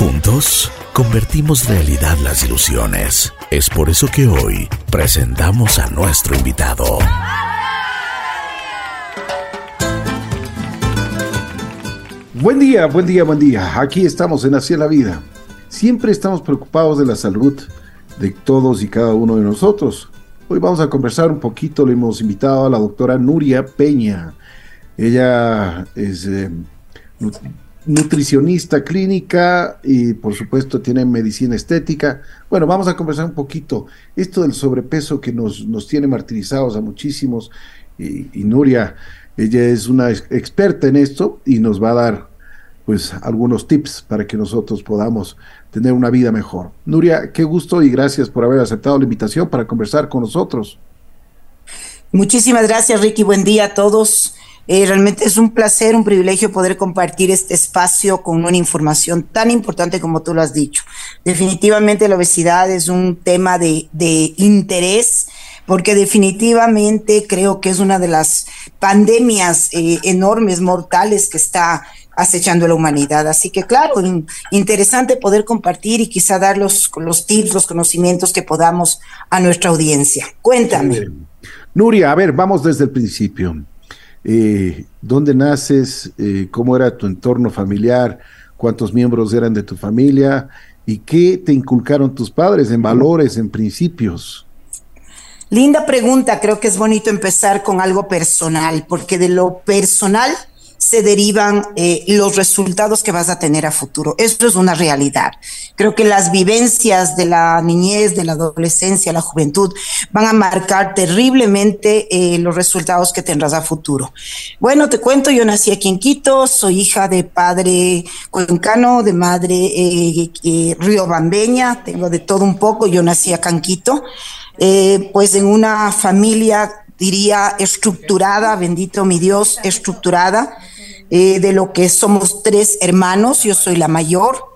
Juntos, convertimos realidad las ilusiones. Es por eso que hoy presentamos a nuestro invitado. Buen día, buen día, buen día. Aquí estamos en Hacia la Vida. Siempre estamos preocupados de la salud de todos y cada uno de nosotros. Hoy vamos a conversar un poquito, le hemos invitado a la doctora Nuria Peña. Ella es eh, nutricionista clínica y por supuesto tiene medicina estética. Bueno, vamos a conversar un poquito. Esto del sobrepeso que nos, nos tiene martirizados a muchísimos y, y Nuria, ella es una experta en esto y nos va a dar pues algunos tips para que nosotros podamos tener una vida mejor. Nuria, qué gusto y gracias por haber aceptado la invitación para conversar con nosotros. Muchísimas gracias, Ricky. Buen día a todos. Eh, realmente es un placer, un privilegio poder compartir este espacio con una información tan importante como tú lo has dicho. Definitivamente la obesidad es un tema de, de interés porque definitivamente creo que es una de las pandemias eh, enormes, mortales que está acechando a la humanidad. Así que claro, interesante poder compartir y quizá dar los, los tips, los conocimientos que podamos a nuestra audiencia. Cuéntame. Nuria, a ver, vamos desde el principio. Eh, ¿Dónde naces? Eh, ¿Cómo era tu entorno familiar? ¿Cuántos miembros eran de tu familia? ¿Y qué te inculcaron tus padres en valores, en principios? Linda pregunta, creo que es bonito empezar con algo personal, porque de lo personal se derivan eh, los resultados que vas a tener a futuro. Esto es una realidad. Creo que las vivencias de la niñez, de la adolescencia, la juventud van a marcar terriblemente eh, los resultados que tendrás a futuro. Bueno, te cuento, yo nací aquí en Quito, soy hija de padre cuencano, de madre eh, eh río bambeña, tengo de todo un poco, yo nací acá en Quito. pues en una familia diría, estructurada, bendito mi Dios, estructurada, eh, de lo que somos tres hermanos, yo soy la mayor,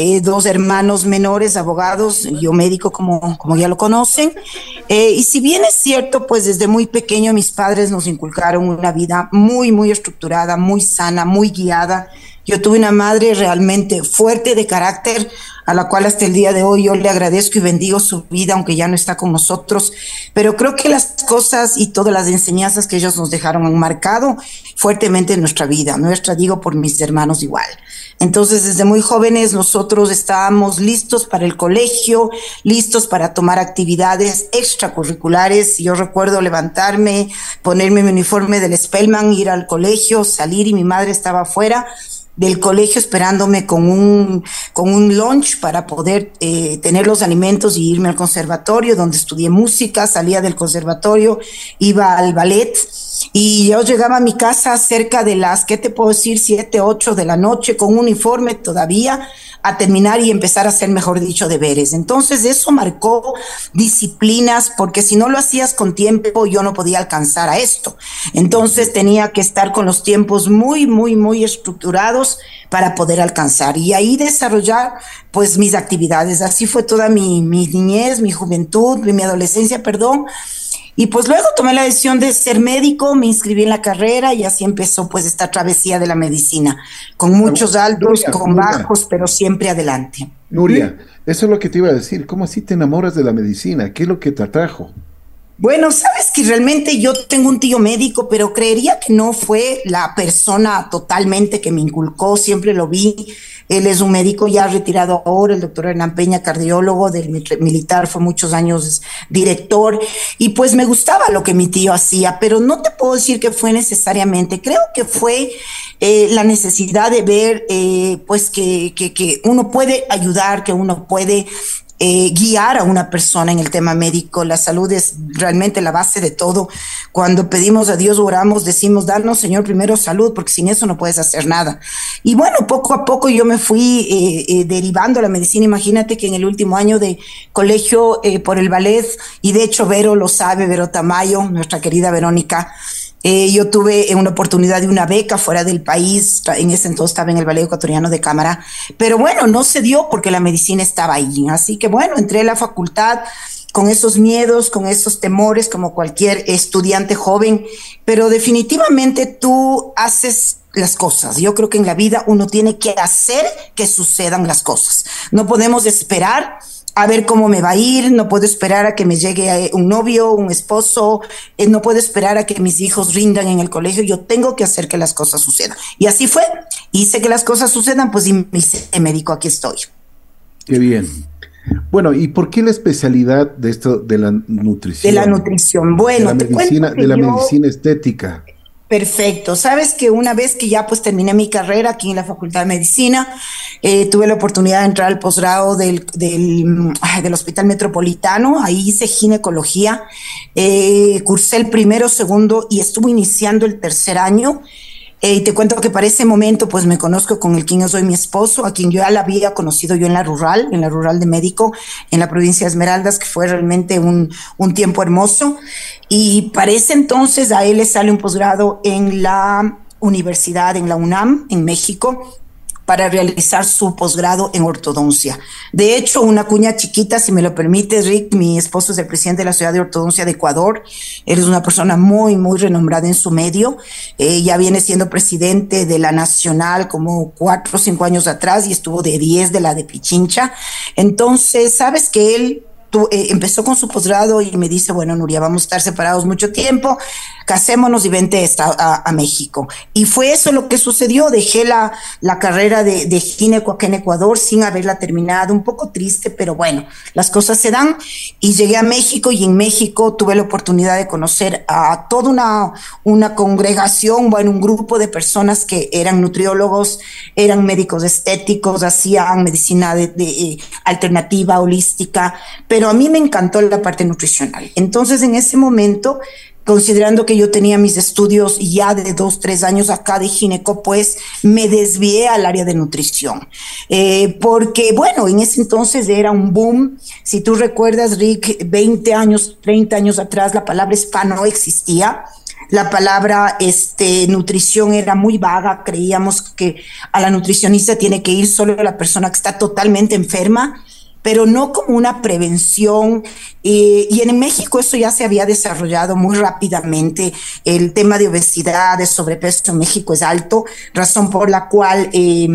eh, dos hermanos menores, abogados, yo médico como, como ya lo conocen. Eh, y si bien es cierto, pues desde muy pequeño mis padres nos inculcaron una vida muy, muy estructurada, muy sana, muy guiada. Yo tuve una madre realmente fuerte de carácter, a la cual hasta el día de hoy yo le agradezco y bendigo su vida, aunque ya no está con nosotros. Pero creo que las cosas y todas las enseñanzas que ellos nos dejaron han marcado fuertemente nuestra vida, nuestra digo por mis hermanos igual. Entonces, desde muy jóvenes nosotros estábamos listos para el colegio, listos para tomar actividades extracurriculares. Yo recuerdo levantarme, ponerme mi uniforme del Spellman, ir al colegio, salir y mi madre estaba afuera del colegio esperándome con un, con un lunch para poder eh, tener los alimentos y irme al conservatorio donde estudié música, salía del conservatorio, iba al ballet y yo llegaba a mi casa cerca de las, ¿qué te puedo decir? Siete, ocho de la noche con un uniforme todavía a terminar y empezar a hacer, mejor dicho, deberes. Entonces eso marcó disciplinas porque si no lo hacías con tiempo yo no podía alcanzar a esto. Entonces tenía que estar con los tiempos muy, muy, muy estructurados para poder alcanzar y ahí desarrollar pues mis actividades. Así fue toda mi, mi niñez, mi juventud, mi adolescencia, perdón. Y pues luego tomé la decisión de ser médico, me inscribí en la carrera y así empezó pues esta travesía de la medicina, con muchos altos, con bajos, pero siempre adelante. Nuria, eso es lo que te iba a decir, ¿cómo así te enamoras de la medicina? ¿Qué es lo que te atrajo? Bueno, sabes que realmente yo tengo un tío médico, pero creería que no fue la persona totalmente que me inculcó, siempre lo vi. Él es un médico ya retirado ahora, el doctor Hernán Peña, cardiólogo del militar, fue muchos años director, y pues me gustaba lo que mi tío hacía, pero no te puedo decir que fue necesariamente, creo que fue eh, la necesidad de ver eh, pues que, que, que uno puede ayudar, que uno puede eh, guiar a una persona en el tema médico. La salud es realmente la base de todo. Cuando pedimos a Dios, oramos, decimos, darnos, Señor, primero salud, porque sin eso no puedes hacer nada. Y bueno, poco a poco yo me fui eh, eh, derivando la medicina. Imagínate que en el último año de colegio por el ballet, y de hecho Vero lo sabe, Vero Tamayo, nuestra querida Verónica, eh, yo tuve una oportunidad de una beca fuera del país, en ese entonces estaba en el Ballet Ecuatoriano de Cámara, pero bueno, no se dio porque la medicina estaba ahí. Así que bueno, entré a la facultad con esos miedos, con esos temores, como cualquier estudiante joven, pero definitivamente tú haces las cosas. Yo creo que en la vida uno tiene que hacer que sucedan las cosas. No podemos esperar a ver cómo me va a ir, no puedo esperar a que me llegue eh, un novio, un esposo, eh, no puedo esperar a que mis hijos rindan en el colegio, yo tengo que hacer que las cosas sucedan. Y así fue, hice que las cosas sucedan, pues y me hice médico, aquí estoy. Qué bien. Bueno, ¿y por qué la especialidad de esto de la nutrición? De la nutrición. Bueno, de la medicina, de la medicina estética. Perfecto. Sabes que una vez que ya pues terminé mi carrera aquí en la Facultad de Medicina, eh, tuve la oportunidad de entrar al posgrado del, del, Hospital Metropolitano, ahí hice ginecología, eh, cursé el primero, segundo y estuve iniciando el tercer año. Eh, y te cuento que para ese momento, pues me conozco con el quien yo soy mi esposo, a quien yo ya la había conocido yo en la rural, en la rural de médico, en la provincia de Esmeraldas, que fue realmente un, un tiempo hermoso. Y para ese entonces a él le sale un posgrado en la universidad, en la UNAM, en México, para realizar su posgrado en ortodoncia. De hecho, una cuña chiquita, si me lo permite, Rick, mi esposo es el presidente de la ciudad de ortodoncia de Ecuador. Él es una persona muy, muy renombrada en su medio. Eh, ya viene siendo presidente de la Nacional como cuatro o cinco años atrás y estuvo de diez de la de Pichincha. Entonces, sabes que él eh, empezó con su posgrado y me dice, bueno, Nuria, vamos a estar separados mucho tiempo, casémonos y vente a, a, México. Y fue eso lo que sucedió. Dejé la, la carrera de, de gineco aquí en Ecuador sin haberla terminado, un poco triste, pero bueno, las cosas se dan. Y llegué a México y en México tuve la oportunidad de conocer a toda una, una congregación, bueno, un grupo de personas que eran nutriólogos, eran médicos estéticos, hacían medicina de, de, eh, alternativa, holística, pero a mí me encantó la parte nutricional. Entonces, en ese momento, considerando que yo tenía mis estudios ya de dos, tres años acá de gineco, pues me desvié al área de nutrición. Eh, porque, bueno, en ese entonces era un boom. Si tú recuerdas, Rick, 20 años, 30 años atrás, la palabra spa no existía. La palabra este, nutrición era muy vaga, creíamos que a la nutricionista tiene que ir solo la persona que está totalmente enferma pero no como una prevención. Eh, y en México eso ya se había desarrollado muy rápidamente. El tema de obesidad, de sobrepeso en México es alto, razón por la cual eh,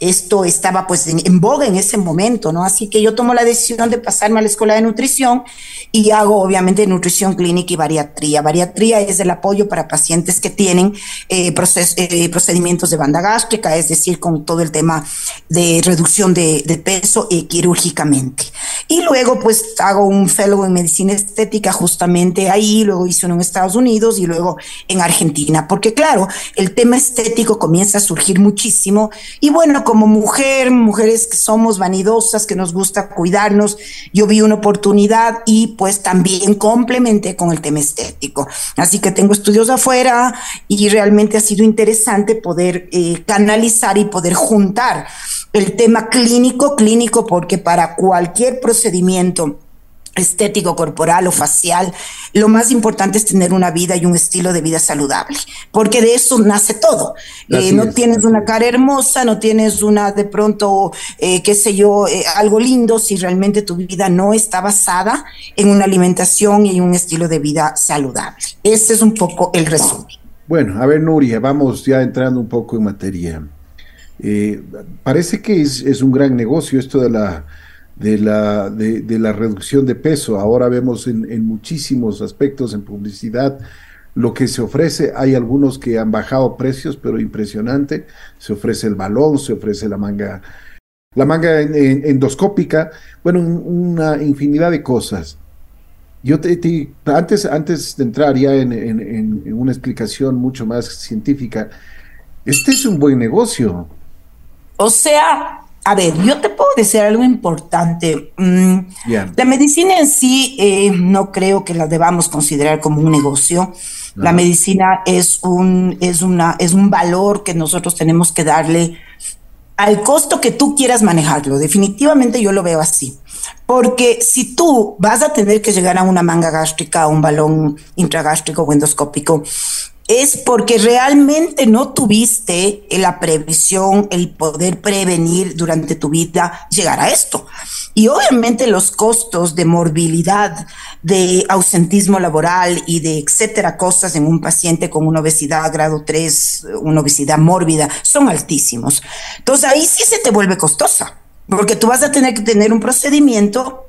esto estaba pues en, boga en ese momento, ¿no? Así que yo tomo la decisión de pasarme a la escuela de nutrición y hago obviamente nutrición clínica y bariatría. Bariatría es el apoyo para pacientes que tienen eh, eh, procedimientos de banda gástrica, es decir, con todo el tema de reducción de, peso quirúrgicamente. Y luego pues hago un fellow en medicina estética justamente ahí, luego hice uno en Estados Unidos y luego en Argentina, porque claro, el tema estético comienza a surgir muchísimo y bueno, como mujer, mujeres que somos vanidosas, que nos gusta cuidarnos, yo vi una oportunidad y pues también complementé con el tema estético. Así que tengo estudios afuera y realmente ha sido interesante poder eh, canalizar y poder juntar el tema clínico, clínico porque para cualquier procedimiento estético, corporal o facial, lo más importante es tener una vida y un estilo de vida saludable, porque de eso nace todo. Eh, no tienes una cara hermosa, no tienes una de pronto, eh, qué sé yo, eh, algo lindo si realmente tu vida no está basada en una alimentación y un estilo de vida saludable. Ese es un poco el resumen. Bueno, a ver, Nuria, vamos ya entrando un poco en materia. parece que es, es un gran negocio esto de la de la, de, la reducción de peso. Ahora vemos en, muchísimos aspectos en publicidad lo que se ofrece. Hay algunos que han bajado precios, pero impresionante. Se ofrece el balón, se ofrece la manga, la manga endoscópica, bueno, una infinidad de cosas. Yo te, antes, antes de entrar ya en, en una explicación mucho más científica, este es un buen negocio. O sea, a ver, yo te puedo decir algo importante. Mm, la medicina en sí eh, no creo que la debamos considerar como un negocio. La medicina es un, es, una, es un valor que nosotros tenemos que darle al costo que tú quieras manejarlo. Definitivamente yo lo veo así. Porque si tú vas a tener que llegar a una manga gástrica, a un balón intragástrico o endoscópico, es porque realmente no tuviste la previsión, el poder prevenir durante tu vida llegar a esto. Y obviamente los costos de morbilidad, de ausentismo laboral y de etcétera cosas en un paciente con una obesidad grado 3, una obesidad mórbida, son altísimos. Entonces ahí sí se te vuelve costosa, porque tú vas a tener que tener un procedimiento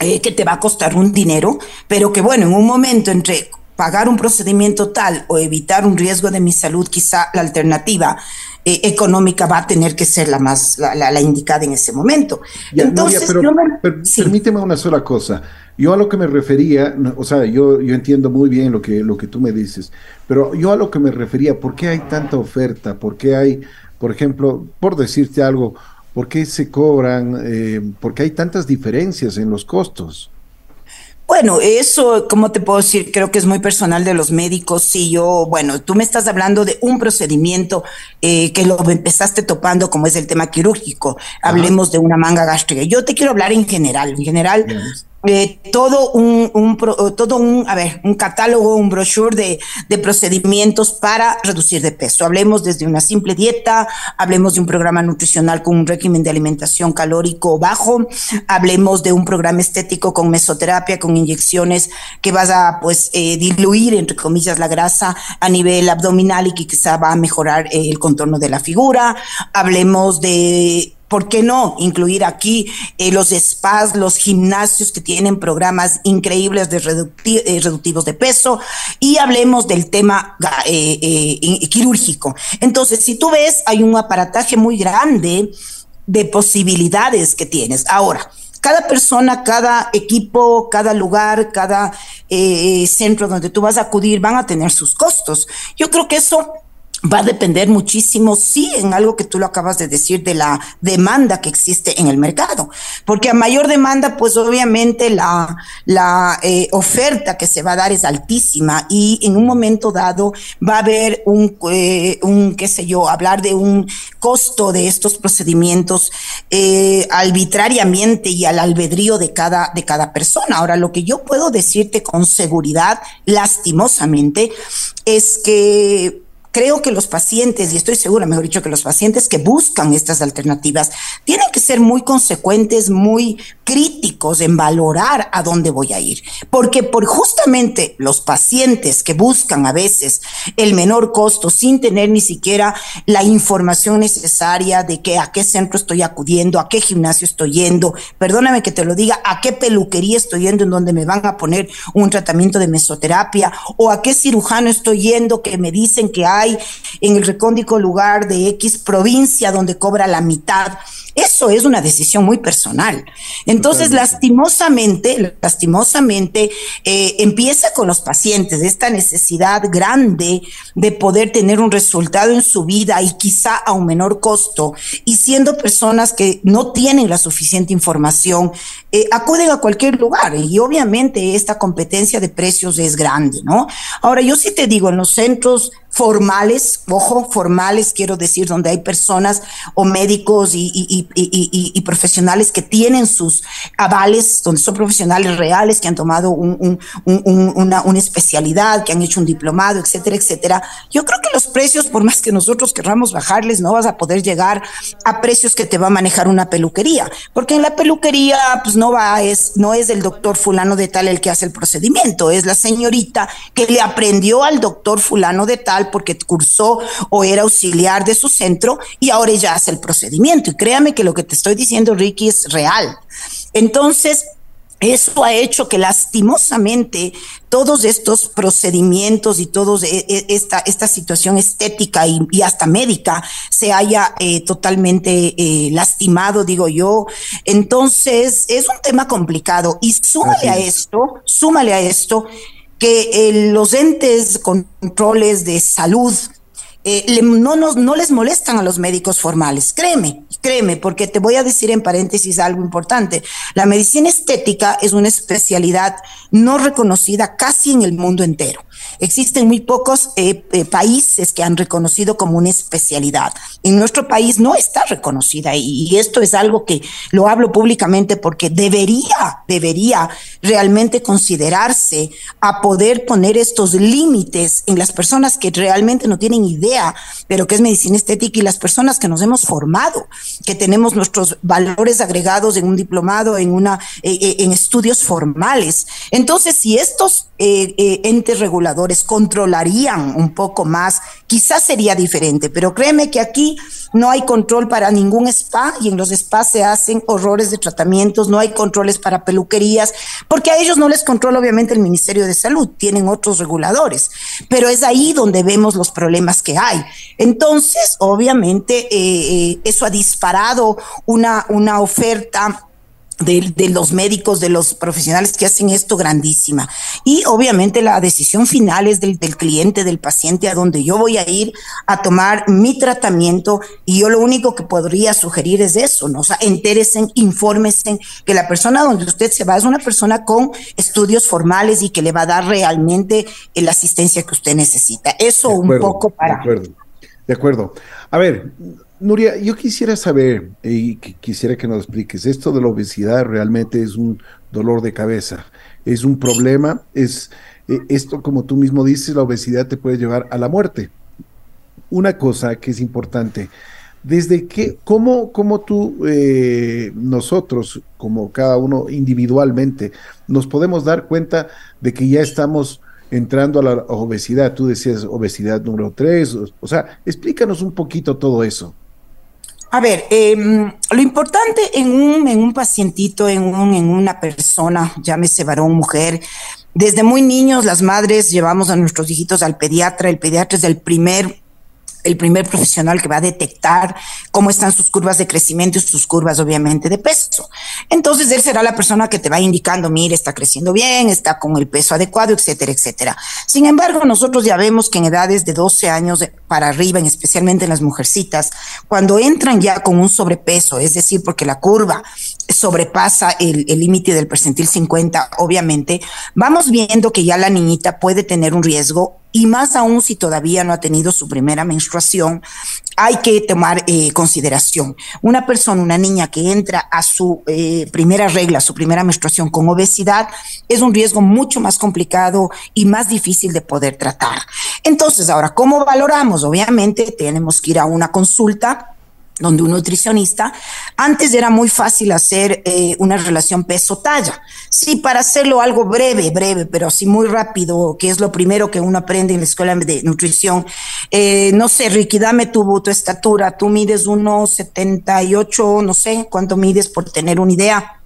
eh, que te va a costar un dinero, pero que bueno, en un momento entre pagar un procedimiento tal o evitar un riesgo de mi salud, quizá la alternativa eh, económica va a tener que ser la más la, indicada en ese momento. Entonces, pero, permíteme una sola cosa. Yo a lo que me refería, o sea, yo, yo entiendo muy bien lo que, lo que tú me dices, pero yo a lo que me refería, ¿por qué hay tanta oferta? ¿Por qué hay, por ejemplo, por decirte algo, por qué se cobran, eh, por qué hay tantas diferencias en los costos? Bueno, eso, como te puedo decir? Creo que es muy personal de los médicos. Si yo, bueno, tú me estás hablando de un procedimiento eh, que lo empezaste topando, como es el tema quirúrgico. Hablemos de una manga gástrica. Yo te quiero hablar en general. En general, eh, todo un, un todo un, a ver, un catálogo, un brochure de, de, procedimientos para reducir de peso. Hablemos desde una simple dieta, hablemos de un programa nutricional con un régimen de alimentación calórico bajo, hablemos de un programa estético con mesoterapia, con inyecciones que vas a, pues, eh, diluir, entre comillas, la grasa a nivel abdominal y que quizá va a mejorar el contorno de la figura. Hablemos de ¿Por qué no incluir aquí eh, los spas, los gimnasios que tienen programas increíbles de eh, reductivos de peso? Y hablemos del tema eh, quirúrgico. Entonces, si tú ves, hay un aparataje muy grande de posibilidades que tienes. Ahora, cada persona, cada equipo, cada lugar, cada centro donde tú vas a acudir van a tener sus costos. Yo creo que eso va a depender muchísimo, sí, en algo que tú lo acabas de decir, de la demanda que existe en el mercado. Porque a mayor demanda, pues obviamente la, la eh, oferta que se va a dar es altísima y en un momento dado va a haber un, eh, un qué sé yo, hablar de un costo de estos procedimientos eh, arbitrariamente y al albedrío de cada, de cada persona. Ahora, lo que yo puedo decirte con seguridad, lastimosamente, es que creo que los pacientes, y estoy segura, mejor dicho, que los pacientes que buscan estas alternativas tienen que ser muy consecuentes, muy críticos en valorar a dónde voy a ir. Porque por justamente los pacientes que buscan a veces el menor costo sin tener ni siquiera la información necesaria de que a qué centro estoy acudiendo, a qué gimnasio estoy yendo, perdóname que te lo diga, a qué peluquería estoy yendo en donde me van a poner un tratamiento de mesoterapia o a qué cirujano estoy yendo que me dicen que hay en el recóndito lugar de X provincia donde cobra la mitad. Eso es una decisión muy personal. Entonces, lastimosamente, lastimosamente, eh, empieza con los pacientes esta necesidad grande de poder tener un resultado en su vida y quizá a un menor costo. Y siendo personas que no tienen la suficiente información, eh, acuden a cualquier lugar. Y obviamente esta competencia de precios es grande, ¿no? Ahora, yo sí te digo, en los centros formales, ojo, formales, quiero decir, donde hay personas o médicos y, profesionales que tienen sus avales, donde son profesionales reales que han tomado una, una, especialidad, que han hecho un diplomado, etcétera, etcétera. Yo creo que los precios, por más que nosotros querramos bajarles, no vas a poder llegar a precios que te va a manejar una peluquería, porque en la peluquería, pues no va, es, no es el doctor fulano de tal el que hace el procedimiento, es la señorita que le aprendió al doctor fulano de tal porque cursó o era auxiliar de su centro y ahora ella hace el procedimiento. Y créame que lo que te estoy diciendo, Ricky, es real. Entonces, eso ha hecho que lastimosamente todos estos procedimientos y toda e, e, esta, esta situación estética y, hasta médica se haya eh, totalmente eh, lastimado, digo yo. Entonces, es un tema complicado. Y súmale a esto, súmale a esto que eh, los entes controles de salud eh, no, nos, no les molestan a los médicos formales. Créeme, créeme, porque te voy a decir en paréntesis algo importante. La medicina estética es una especialidad no reconocida casi en el mundo entero. Existen muy pocos eh, eh, países que han reconocido como una especialidad. En nuestro país no está reconocida y, esto es algo que lo hablo públicamente porque debería, debería realmente considerarse a poder poner estos límites en las personas que realmente no tienen idea de lo que es medicina estética y las personas que nos hemos formado, que tenemos nuestros valores agregados en un diplomado, en una, eh, en estudios formales. Entonces, si estos entes reguladores controlarían un poco más, quizás sería diferente, pero créeme que aquí no hay control para ningún spa y en los spas se hacen horrores de tratamientos, no hay controles para peluquerías, porque a ellos no les controla obviamente el Ministerio de Salud, tienen otros reguladores, pero es ahí donde vemos los problemas que hay. Entonces, obviamente, eso ha disparado una, una oferta de, los médicos, de los profesionales que hacen esto grandísima. Y obviamente la decisión final es del, del, cliente, del paciente, a donde yo voy a ir a tomar mi tratamiento y yo lo único que podría sugerir es eso, ¿no? O sea, entéresen, infórmense que la persona donde usted se va es una persona con estudios formales y que le va a dar realmente la asistencia que usted necesita. Eso un poco para... De acuerdo, de acuerdo. A ver, Nuria, yo quisiera saber y quisiera que nos expliques, esto de la obesidad realmente es un dolor de cabeza, es un problema, es eh, esto como tú mismo dices, la obesidad te puede llevar a la muerte. Una cosa que es importante, desde que, cómo, cómo tú, eh, nosotros, como cada uno individualmente, nos podemos dar cuenta de que ya estamos entrando a la obesidad. Tú decías obesidad número 3, o sea, explícanos un poquito todo eso. A ver, em, lo importante en un, en un pacientito, en, un, en una persona, llámese varón, mujer, desde muy niños las madres llevamos a nuestros hijitos al pediatra, el pediatra es el primer el primer profesional que va a detectar cómo están sus curvas de crecimiento y sus curvas obviamente de peso. Entonces él será la persona que te va indicando, mire, está creciendo bien, está con el peso adecuado, etcétera, etcétera. Sin embargo, nosotros ya vemos que en edades de 12 años para arriba, especialmente en las mujercitas, cuando entran ya con un sobrepeso, es decir, porque la curva sobrepasa el límite del percentil 50, obviamente, vamos viendo que ya la niñita puede tener un riesgo y más aún si todavía no ha tenido su primera menstruación, hay que tomar eh, consideración. Una persona, una niña que entra a su eh, primera regla, su primera menstruación con obesidad, es un riesgo mucho más complicado y más difícil de poder tratar. Entonces, ahora, ¿cómo valoramos? Obviamente tenemos que ir a una consulta donde un nutricionista, antes era muy fácil hacer eh, una relación peso-talla. Sí, para hacerlo algo breve, breve, pero así muy rápido, que es lo primero que uno aprende en la escuela de nutrición. Eh, no sé, Ricky, dame tu, tu estatura. Tú mides 1,78, no sé cuánto mides por tener una idea.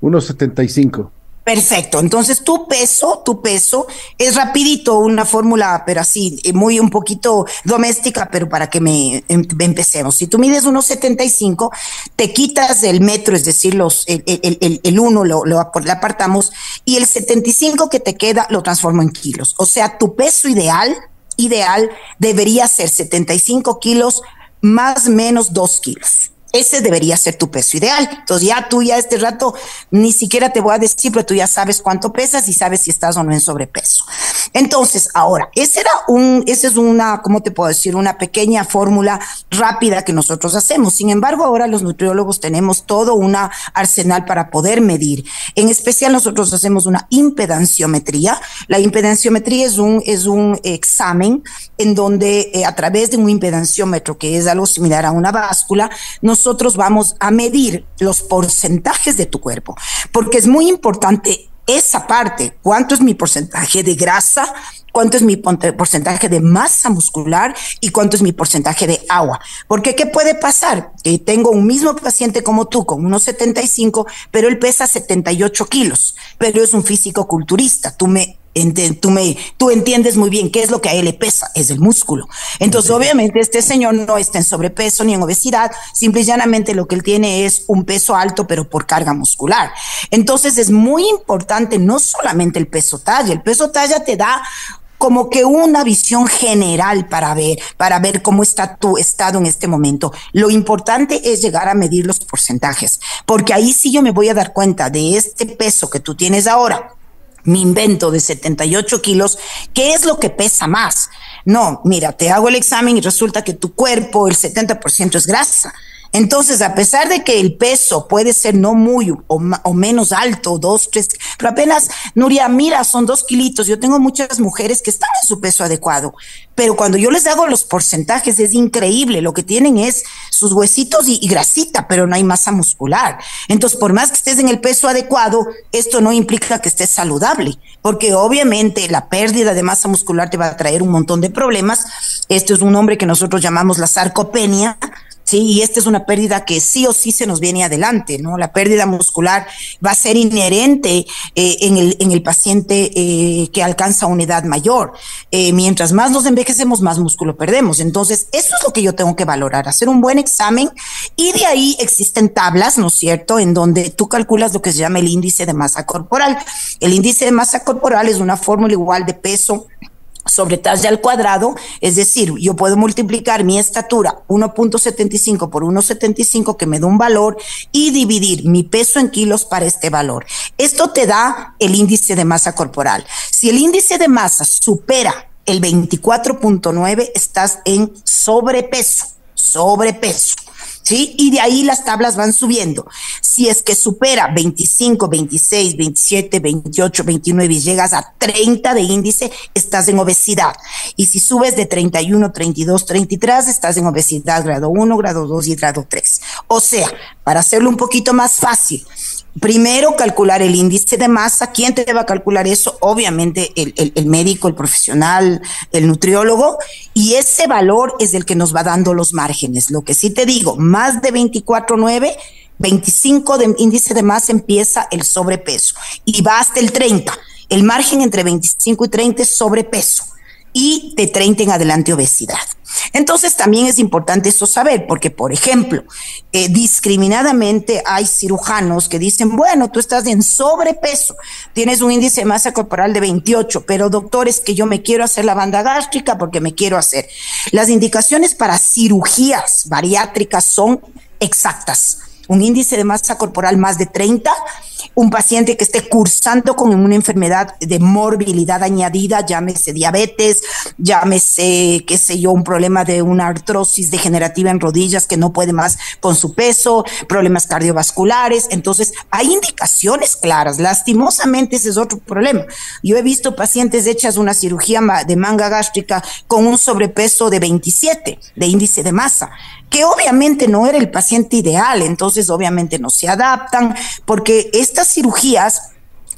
1,75. Perfecto. Entonces tu peso, tu peso es rapidito, una fórmula, pero así, eh, muy un poquito doméstica, pero para que me, em, empecemos. Si tú mides 1,75, te quitas el metro, es decir, los, el, el, el, uno lo, lo, apartamos y el 75 que te queda lo transformo en kilos. O sea, tu peso ideal, ideal debería ser 75 kilos más menos 2 kilos. Ese debería ser tu peso ideal. Entonces ya tú ya este rato ni siquiera te voy a decir, pero tú ya sabes cuánto pesas y sabes si estás o no en sobrepeso. Entonces, ahora, ese era un, esa es una, ¿cómo te puedo decir? Una pequeña fórmula rápida que nosotros hacemos. Sin embargo, ahora los nutriólogos tenemos todo un arsenal para poder medir. En especial nosotros hacemos una impedanciometría. La impedanciometría es un, es un examen en donde eh, a través de un impedanciómetro, que es algo similar a una báscula, nos nosotros vamos a medir los porcentajes de tu cuerpo, porque es muy importante esa parte, cuánto es mi porcentaje de grasa, cuánto es mi porcentaje de masa muscular y cuánto es mi porcentaje de agua. Porque ¿qué puede pasar? Que tengo un mismo paciente como tú, con unos 75, pero él pesa 78 kilos, pero es un físico culturista. Tú me tú, me, tú entiendes muy bien qué es lo que a él le pesa, es el músculo. Entonces, obviamente, este señor no está en sobrepeso ni en obesidad, simple y llanamente lo que él tiene es un peso alto, pero por carga muscular. Entonces, es muy importante no solamente el peso talla, el peso talla te da como que una visión general para ver, para ver cómo está tu estado en este momento. Lo importante es llegar a medir los porcentajes, porque ahí sí yo me voy a dar cuenta de este peso que tú tienes ahora mi invento de 78 kilos, ¿qué es lo que pesa más? No, mira, te hago el examen y resulta que tu cuerpo, el 70% es grasa. Entonces, a pesar de que el peso puede ser no muy o, menos alto, dos, tres, pero apenas, Nuria, mira, son dos kilitos. Yo tengo muchas mujeres que están en su peso adecuado, pero cuando yo les hago los porcentajes es increíble. Lo que tienen es sus huesitos y, grasita, pero no hay masa muscular. Entonces, por más que estés en el peso adecuado, esto no implica que estés saludable, porque obviamente la pérdida de masa muscular te va a traer un montón de problemas. Esto es un nombre que nosotros llamamos la sarcopenia Sí, y esta es una pérdida que sí o sí se nos viene adelante, ¿no? La pérdida muscular va a ser inherente eh, en, el, en el paciente eh, que alcanza una edad mayor. Eh, mientras más nos envejecemos, más músculo perdemos. Entonces, eso es lo que yo tengo que valorar, hacer un buen examen y de ahí existen tablas, ¿no es cierto?, en donde tú calculas lo que se llama el índice de masa corporal. El índice de masa corporal es una fórmula igual de peso sobre talla al cuadrado, es decir, yo puedo multiplicar mi estatura 1.75 por 1.75 que me da un valor y dividir mi peso en kilos para este valor. Esto te da el índice de masa corporal. Si el índice de masa supera el 24.9, estás en sobrepeso, sobrepeso. ¿Sí? Y de ahí las tablas van subiendo. Si es que supera 25, 26, 27, 28, 29 y llegas a 30 de índice, estás en obesidad. Y si subes de 31, 32, 33, estás en obesidad grado 1, grado 2 y grado 3. O sea, para hacerlo un poquito más fácil, Primero, calcular el índice de masa. ¿Quién te va a calcular eso? Obviamente el, médico, el profesional, el nutriólogo. Y ese valor es el que nos va dando los márgenes. Lo que sí te digo, más de 24,9, 25 de índice de masa empieza el sobrepeso y va hasta el 30. El margen entre 25 y 30 es sobrepeso y de 30 en adelante obesidad. Entonces también es importante eso saber, porque por ejemplo, eh, discriminadamente hay cirujanos que dicen, bueno, tú estás en sobrepeso, tienes un índice de masa corporal de 28, pero doctores que yo me quiero hacer la banda gástrica porque me quiero hacer. Las indicaciones para cirugías bariátricas son exactas. Un índice de masa corporal más de 30 un paciente que esté cursando con una enfermedad de morbilidad añadida, llámese diabetes, llámese, qué sé yo, un problema de una artrosis degenerativa en rodillas que no puede más con su peso, problemas cardiovasculares. Entonces, hay indicaciones claras. Lastimosamente, ese es otro problema. Yo he visto pacientes hechas una cirugía de manga gástrica con un sobrepeso de 27 de índice de masa que obviamente no era el paciente ideal, entonces obviamente no se adaptan, porque estas cirugías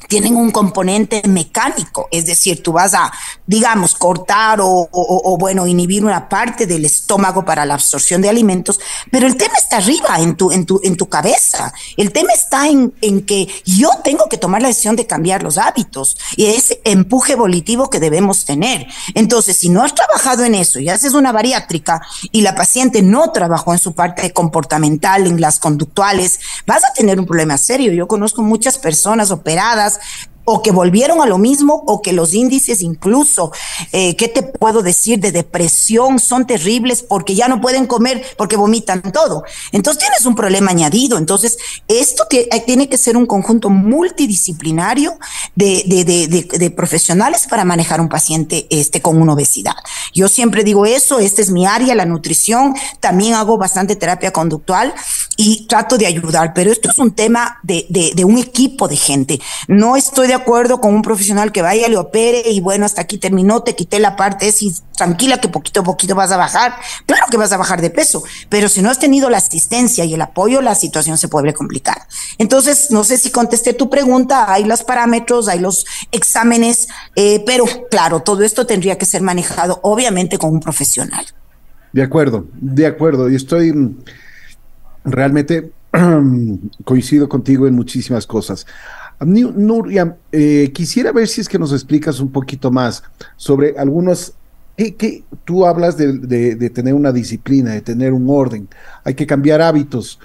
tienen un componente mecánico, es decir, tú vas a, digamos, cortar o, bueno, inhibir una parte del estómago para la absorción de alimentos, pero el tema está arriba en tu, en tu, en tu cabeza. El tema está en, en que yo tengo que tomar la decisión de cambiar los hábitos y ese empuje volitivo que debemos tener. Entonces, si no has trabajado en eso y haces una bariátrica y la paciente no trabajó en su parte comportamental, en las conductuales, vas a tener un problema serio. Yo conozco muchas personas operadas o que volvieron a lo mismo o que los índices incluso, eh, ¿qué te puedo decir? De depresión son terribles porque ya no pueden comer porque vomitan todo. Entonces tienes un problema añadido. Entonces, esto eh, tiene que ser un conjunto multidisciplinario de, de, profesionales para manejar un paciente este, con una obesidad. Yo siempre digo eso, esta es mi área, la nutrición, también hago bastante terapia conductual y trato de ayudar, pero esto es un tema de, de, un equipo de gente. No estoy de acuerdo con un profesional que vaya, le opere y bueno, hasta aquí terminó, te quité la parte, tranquila que poquito a poquito vas a bajar. Claro que vas a bajar de peso, pero si no has tenido la asistencia y el apoyo, la situación se puede complicar. Entonces, no sé si contesté tu pregunta, hay los parámetros, hay los exámenes, eh, pero claro, todo esto tendría que ser manejado obviamente con un profesional. De acuerdo, de acuerdo, y estoy realmente coincido contigo en muchísimas cosas. Nuria, eh, quisiera ver si es que nos explicas un poquito más sobre algunos que, tú hablas de, tener una disciplina, de tener un orden. Hay que cambiar hábitos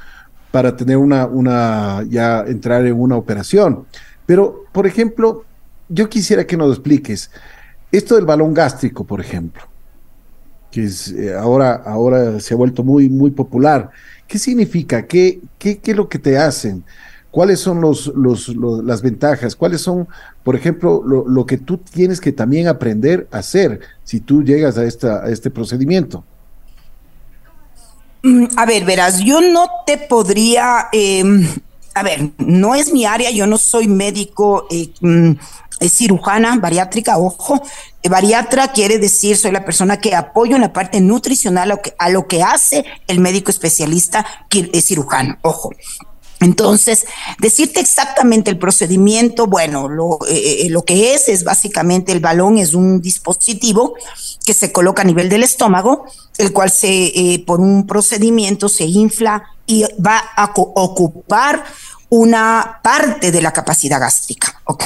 para tener una, una, ya entrar en una operación. Pero, por ejemplo, yo quisiera que nos expliques esto del balón gástrico, por ejemplo, que es, eh, ahora, ahora se ha vuelto muy, muy popular. ¿Qué significa? ¿Qué, qué, ¿Qué es lo que te hacen? ¿cuáles son los, las ventajas? ¿Cuáles son, por ejemplo, lo, que tú tienes que también aprender a hacer si tú llegas a, esta, a este procedimiento? Mm, a ver, verás, yo no te podría, em, a ver, no es mi área, yo no soy médico eh, mm, es cirujana bariátrica, ojo, eh, bariatra quiere decir soy la persona que apoyo en la parte nutricional a lo que, hace el médico especialista que es cirujano, ojo. Entonces, decirte exactamente el procedimiento, bueno, lo, eh, eh, lo, que es es básicamente el balón es un dispositivo que se coloca a nivel del estómago, el cual se por un procedimiento se infla y va a ocupar una parte de la capacidad gástrica, ¿ok?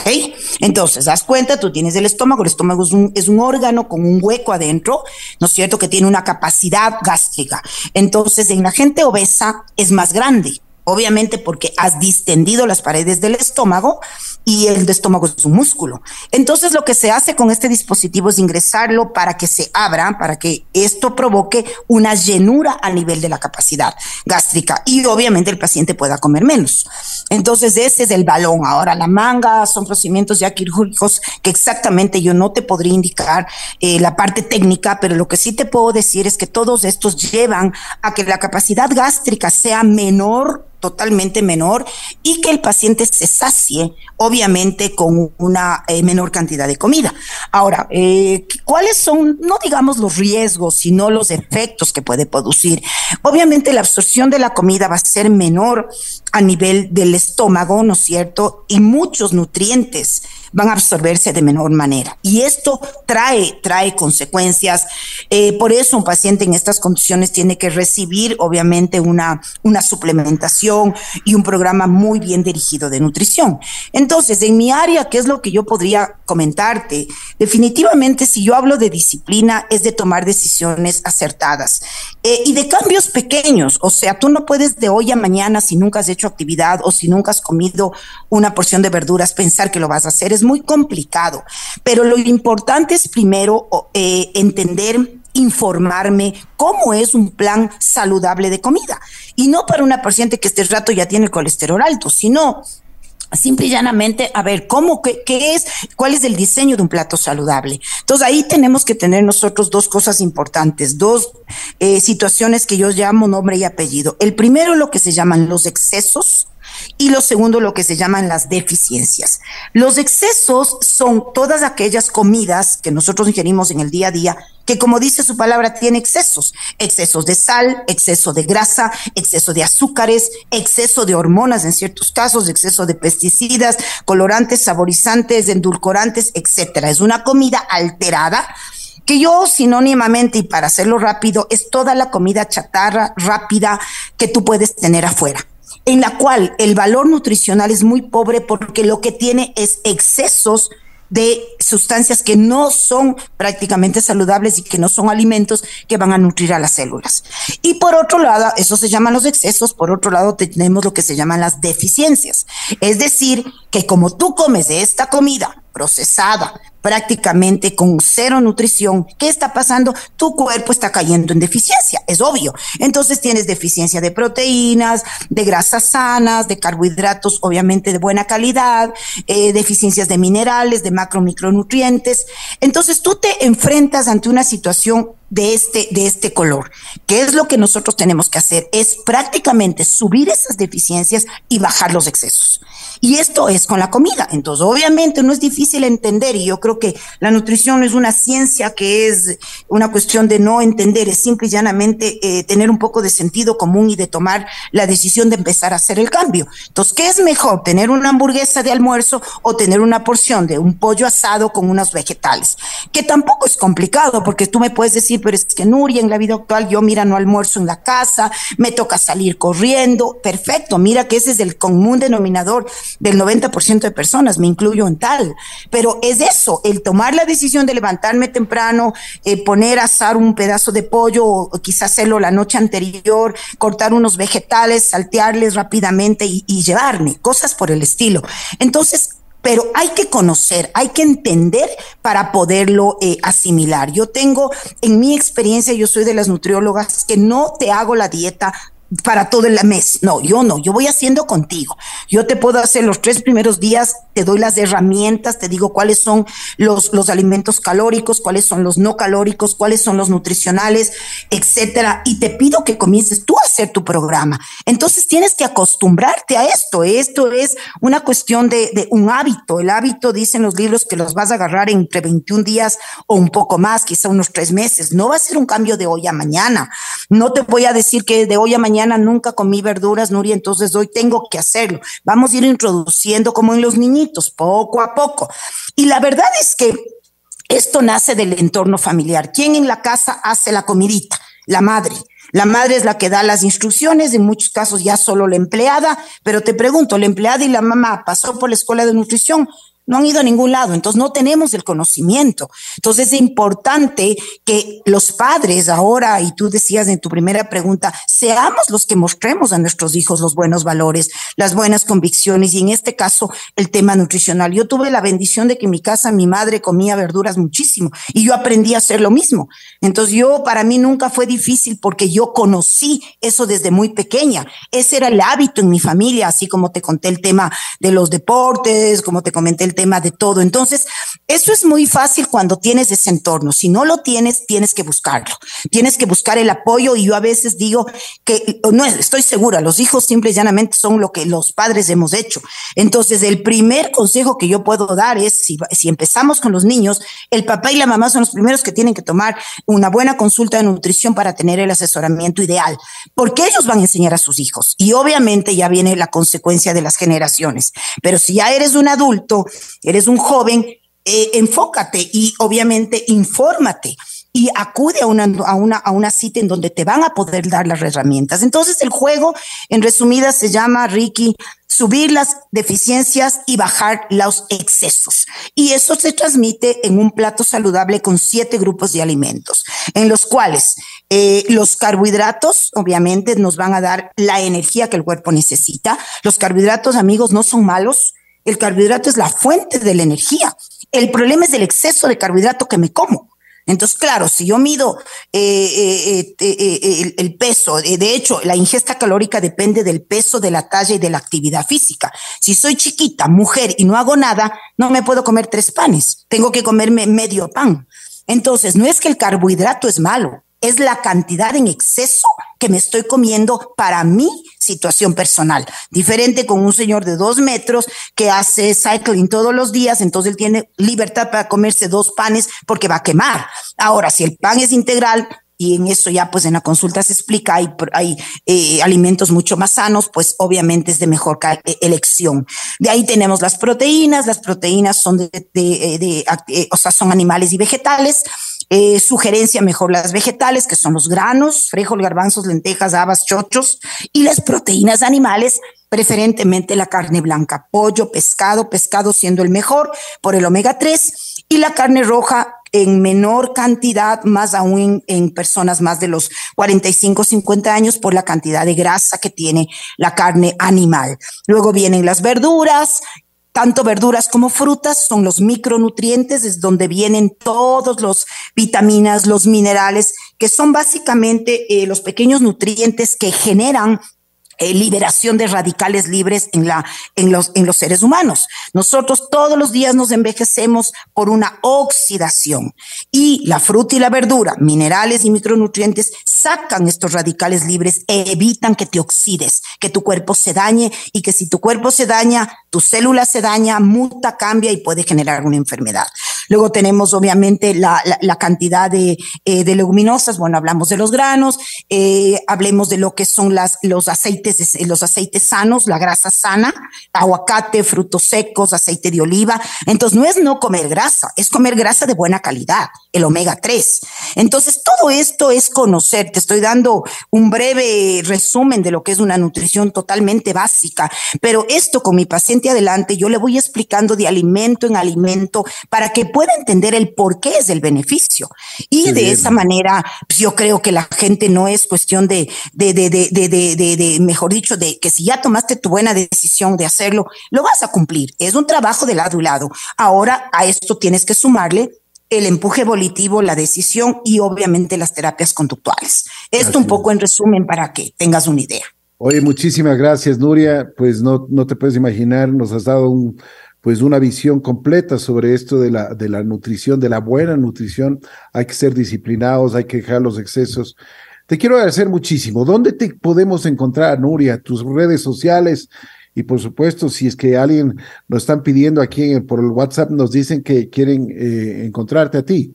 Entonces, das cuenta, tú tienes el estómago, el estómago es un, órgano con un hueco adentro, ¿no es cierto?, que tiene una capacidad gástrica. Entonces, en la gente obesa es más grande, obviamente porque has distendido las paredes del estómago y el estómago es un músculo. Entonces lo que se hace con este dispositivo es ingresarlo para que se abra, para que esto provoque una llenura a nivel de la capacidad gástrica y obviamente el paciente pueda comer menos. Entonces ese es el balón. Ahora la manga son procedimientos ya quirúrgicos que exactamente yo no te podría indicar eh, la parte técnica, pero lo que sí te puedo decir es que todos estos llevan a que la capacidad gástrica sea menor totalmente menor y que el paciente se sacie, obviamente, con una eh, menor cantidad de comida. Ahora, eh, ¿cuáles son, no digamos los riesgos, sino los efectos que puede producir? Obviamente, la absorción de la comida va a ser menor a nivel del estómago, ¿no es cierto? Y muchos nutrientes van a absorberse de menor manera. Y esto trae, trae consecuencias. Eh, por eso un paciente en estas condiciones tiene que recibir, obviamente, una, una suplementación y un programa muy bien dirigido de nutrición. Entonces, en mi área, ¿qué es lo que yo podría comentarte? Definitivamente, si yo hablo de disciplina, es de tomar decisiones acertadas eh, y de cambios pequeños. O sea, tú no puedes de hoy a mañana, si nunca has hecho actividad o si nunca has comido una porción de verduras, pensar que lo vas a hacer. Es muy complicado, pero lo importante es primero eh, entender informarme cómo es un plan saludable de comida. Y no para una paciente que este rato ya tiene el colesterol alto, sino simple y llanamente a ver cómo qué, es cuál es el diseño de un plato saludable entonces ahí tenemos que tener nosotros dos cosas importantes dos eh, situaciones que yo llamo nombre y apellido el primero lo que se llaman los excesos y lo segundo, lo que se llaman las deficiencias. Los excesos son todas aquellas comidas que nosotros ingerimos en el día a día que como dice su palabra, tiene excesos, excesos de sal, exceso de grasa, exceso de azúcares, exceso de hormonas en ciertos casos, exceso de pesticidas, colorantes, saborizantes, endulcorantes, etcétera. Es una comida alterada que yo sinónimamente y para hacerlo rápido es toda la comida chatarra rápida que tú puedes tener afuera en la cual el valor nutricional es muy pobre porque lo que tiene es excesos de sustancias que no son prácticamente saludables y que no son alimentos que van a nutrir a las células. Y por otro lado, eso se llaman los excesos, por otro lado tenemos lo que se llaman las deficiencias. Es decir, que como tú comes esta comida procesada, prácticamente con cero nutrición, ¿qué está pasando? Tu cuerpo está cayendo en deficiencia, es obvio. Entonces tienes deficiencia de proteínas, de grasas sanas, de carbohidratos, obviamente de buena calidad, eh, deficiencias de minerales, de macro micronutrientes. Entonces tú te enfrentas ante una situación de este, de este color. ¿Qué es lo que nosotros tenemos que hacer? Es prácticamente subir esas deficiencias y bajar los excesos. Y esto es con la comida. Entonces, obviamente no es difícil entender y yo creo que la nutrición es una ciencia que es una cuestión de no entender, es simple y llanamente eh, tener un poco de sentido común y de tomar la decisión de empezar a hacer el cambio. Entonces, ¿qué es mejor? ¿Tener una hamburguesa de almuerzo o tener una porción de un pollo asado con unos vegetales? Que tampoco es complicado porque tú me puedes decir, pero es que Nuria, en la vida actual yo mira, no almuerzo en la casa, me toca salir corriendo. Perfecto, mira que ese es el común denominador del 90% de personas, me incluyo en tal. Pero es eso, el tomar la decisión de levantarme temprano, eh, poner a asar un pedazo de pollo o, quizás hacerlo la noche anterior, cortar unos vegetales, saltearles rápidamente y, llevarme, cosas por el estilo. Entonces, pero hay que conocer, hay que entender para poderlo eh, asimilar. Yo tengo, en mi experiencia, yo soy de las nutriólogas que no te hago la dieta para todo el mes. No, yo no, yo voy haciendo contigo. Yo te puedo hacer los tres primeros días, te doy las herramientas, te digo cuáles son los, los alimentos calóricos, cuáles son los no calóricos, cuáles son los nutricionales, etcétera. Y te pido que comiences tú a hacer tu programa. Entonces tienes que acostumbrarte a esto. Esto es una cuestión de, de un hábito. El hábito, dicen los libros, que los vas a agarrar entre 21 días o un poco más, quizá unos tres meses. No va a ser un cambio de hoy a mañana. No te voy a decir que de hoy a mañana nunca comí verduras, Nuria, entonces hoy tengo que hacerlo. Vamos a ir introduciendo como en los niñitos, poco a poco. Y la verdad es que esto nace del entorno familiar. ¿Quién en la casa hace la comidita? La madre. La madre es la que da las instrucciones, en muchos casos ya solo la empleada, pero te pregunto, ¿la empleada y la mamá pasó por la escuela de nutrición? No han ido a ningún lado, entonces no tenemos el conocimiento. Entonces es importante que los padres ahora, y tú decías en tu primera pregunta, seamos los que mostremos a nuestros hijos los buenos valores, las buenas convicciones y en este caso el tema nutricional. Yo tuve la bendición de que en mi casa mi madre comía verduras muchísimo y yo aprendí a hacer lo mismo. Entonces yo, para mí nunca fue difícil porque yo conocí eso desde muy pequeña. Ese era el hábito en mi familia, así como te conté el tema de los deportes, como te comenté el tema de todo. Entonces, eso es muy fácil cuando tienes ese entorno. Si no lo tienes, tienes que buscarlo. Tienes que buscar el apoyo y yo a veces digo que no estoy segura, los hijos simple y llanamente son lo que los padres hemos hecho. Entonces, el primer consejo que yo puedo dar es si, si empezamos con los niños, el papá y la mamá son los primeros que tienen que tomar una buena consulta de nutrición para tener el asesoramiento ideal, porque ellos van a enseñar a sus hijos y obviamente ya viene la consecuencia de las generaciones. Pero si ya eres un adulto eres un joven, eh, enfócate y obviamente infórmate y acude a una, a, una, a una cita en donde te van a poder dar las herramientas. Entonces el juego, en resumida, se llama, Ricky, subir las deficiencias y bajar los excesos. Y eso se transmite en un plato saludable con siete grupos de alimentos, en los cuales eh, los carbohidratos, obviamente, nos van a dar la energía que el cuerpo necesita. Los carbohidratos, amigos, no son malos el carbohidrato es la fuente de la energía. El problema es el exceso de carbohidrato que me como. Entonces, claro, si yo mido eh, eh, eh, el, peso, de hecho, la ingesta calórica depende del peso, de la talla y de la actividad física. Si soy chiquita, mujer y no hago nada, no me puedo comer tres panes, tengo que comerme medio pan. Entonces, no es que el carbohidrato es malo, es la cantidad en exceso que me estoy comiendo para mi situación personal. Diferente con un señor de dos metros que hace cycling todos los días, entonces él tiene libertad para comerse dos panes porque va a quemar. Ahora, si el pan es integral, y en eso ya pues en la consulta se explica, hay, hay eh, alimentos mucho más sanos, pues obviamente es de mejor eh, elección. De ahí tenemos las proteínas, las proteínas son de, de, eh, o sea, son animales y vegetales, eh, sugerencia mejor las vegetales, que son los granos, frijol, garbanzos, lentejas, habas, chochos, y las proteínas animales, preferentemente la carne blanca, pollo, pescado, pescado siendo el mejor por el omega 3, y la carne roja en menor cantidad, más aún en, personas más de los 45, 50 años, por la cantidad de grasa que tiene la carne animal. Luego vienen las verduras, tanto verduras como frutas, son los micronutrientes, es donde vienen todos los vitaminas, los minerales, que son básicamente eh, los pequeños nutrientes que generan eh, liberación de radicales libres en, la, en, los, en los seres humanos. Nosotros todos los días nos envejecemos por una oxidación y la fruta y la verdura, minerales y micronutrientes, sacan estos radicales libres e evitan que te oxides, que tu cuerpo se dañe y que si tu cuerpo se daña, tu célula se daña, muta, cambia y puede generar una enfermedad. Luego tenemos obviamente la, la, cantidad de, eh, de, leguminosas, bueno, hablamos de los granos, eh, hablemos de lo que son las, los aceites, los aceites sanos, la grasa sana, aguacate, frutos secos, aceite de oliva. Entonces no es no comer grasa, es comer grasa de buena calidad, el omega 3. Entonces todo esto es conocer, te estoy dando un breve resumen de lo que es una nutrición totalmente básica, pero esto con mi paciente adelante, yo le voy explicando de alimento en alimento para que pueda entender el por qué es el beneficio. Y de esa manera, pues, yo creo que la gente no es cuestión de, de, de, de, mejor dicho, de que si ya tomaste tu buena decisión de hacerlo, lo vas a cumplir. Es un trabajo de lado y lado. Ahora a esto tienes que sumarle el empuje volitivo, la decisión y obviamente las terapias conductuales. Esto un poco en resumen para que tengas una idea. Oye, muchísimas gracias, Nuria. Pues no, no te puedes imaginar, nos has dado un, pues una visión completa sobre esto de la, de la nutrición, de la buena nutrición. Hay que ser disciplinados, hay que dejar los excesos. Te quiero agradecer muchísimo. ¿Dónde te podemos encontrar, Nuria? Tus redes sociales y por supuesto, si es que alguien nos están pidiendo aquí por el WhatsApp, nos dicen que quieren eh, encontrarte a ti.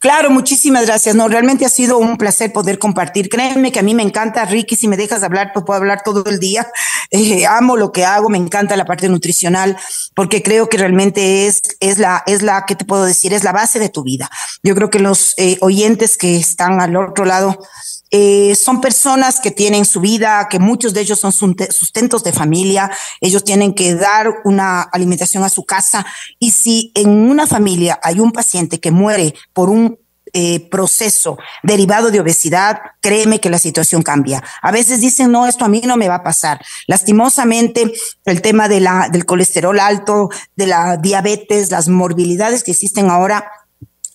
Claro, muchísimas gracias. No, realmente ha sido un placer poder compartir. Créeme que a mí me encanta, Ricky, si me dejas hablar, pues puedo hablar todo el día. Eh, amo lo que hago, me encanta la parte nutricional, porque creo que realmente es, es la, es la, ¿qué te puedo decir? Es la base de tu vida. Yo creo que los eh, oyentes que están al otro lado eh, son personas que tienen su vida, que muchos de ellos son sustentos de familia, ellos tienen que dar una alimentación a su casa y si en una familia hay un paciente que muere por un eh, proceso derivado de obesidad, créeme que la situación cambia. A veces dicen, no, esto a mí no me va a pasar. Lastimosamente, el tema de la, del colesterol alto, de la diabetes, las morbilidades que existen ahora,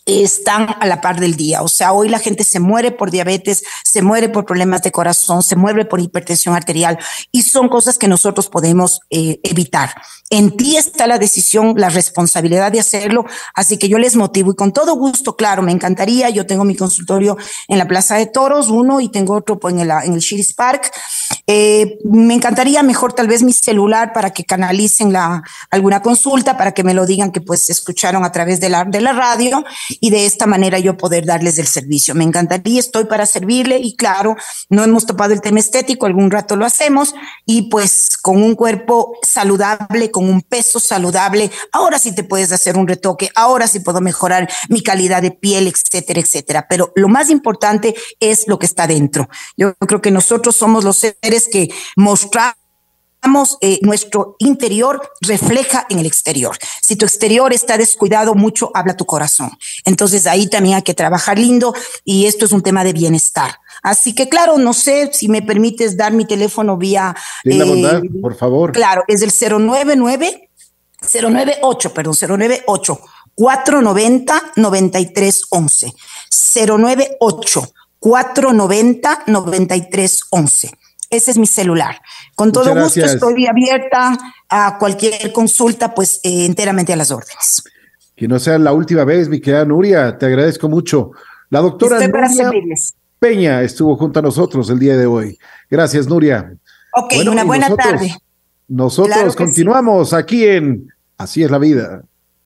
están a la par del día. O sea, hoy la gente se muere por diabetes, se muere por problemas de corazón, se muere por hipertensión arterial y son cosas que nosotros podemos eh, evitar. En ti está la decisión, la responsabilidad de hacerlo, así que yo les motivo y con todo gusto, claro, me encantaría. Yo tengo mi consultorio en la Plaza de Toros, uno, y tengo otro pues, en el, en el Shiris Park. Eh, me encantaría mejor tal vez mi celular para que canalicen la, alguna consulta, para que me lo digan que pues escucharon a través de la, de la radio y de esta manera yo poder darles el servicio. Me encantaría, estoy para servirle y claro, no hemos topado el tema estético, algún rato lo hacemos y pues con un cuerpo saludable, con un peso saludable, ahora sí te puedes hacer un retoque, ahora sí puedo mejorar mi calidad de piel, etcétera, etcétera. Pero lo más importante es lo que está dentro. Yo creo que nosotros somos los seres que mostramos eh, nuestro interior refleja en el exterior. Si tu exterior está descuidado, mucho habla tu corazón. Entonces ahí también hay que trabajar lindo y esto es un tema de bienestar. Así que claro, no sé si me permites dar mi teléfono vía... la bondad, eh, por favor. Claro, es el 099, 098, perdón, 098 490 9311. 098 490 9311. Ese es mi celular. Con todo gusto estoy abierta a cualquier consulta, pues eh, enteramente a las órdenes. Que no sea la última vez, mi querida Nuria, te agradezco mucho. La doctora Nuria Peña estuvo junto a nosotros el día de hoy. Gracias, Nuria. Ok, una buena tarde. Nosotros continuamos aquí en Así es la vida.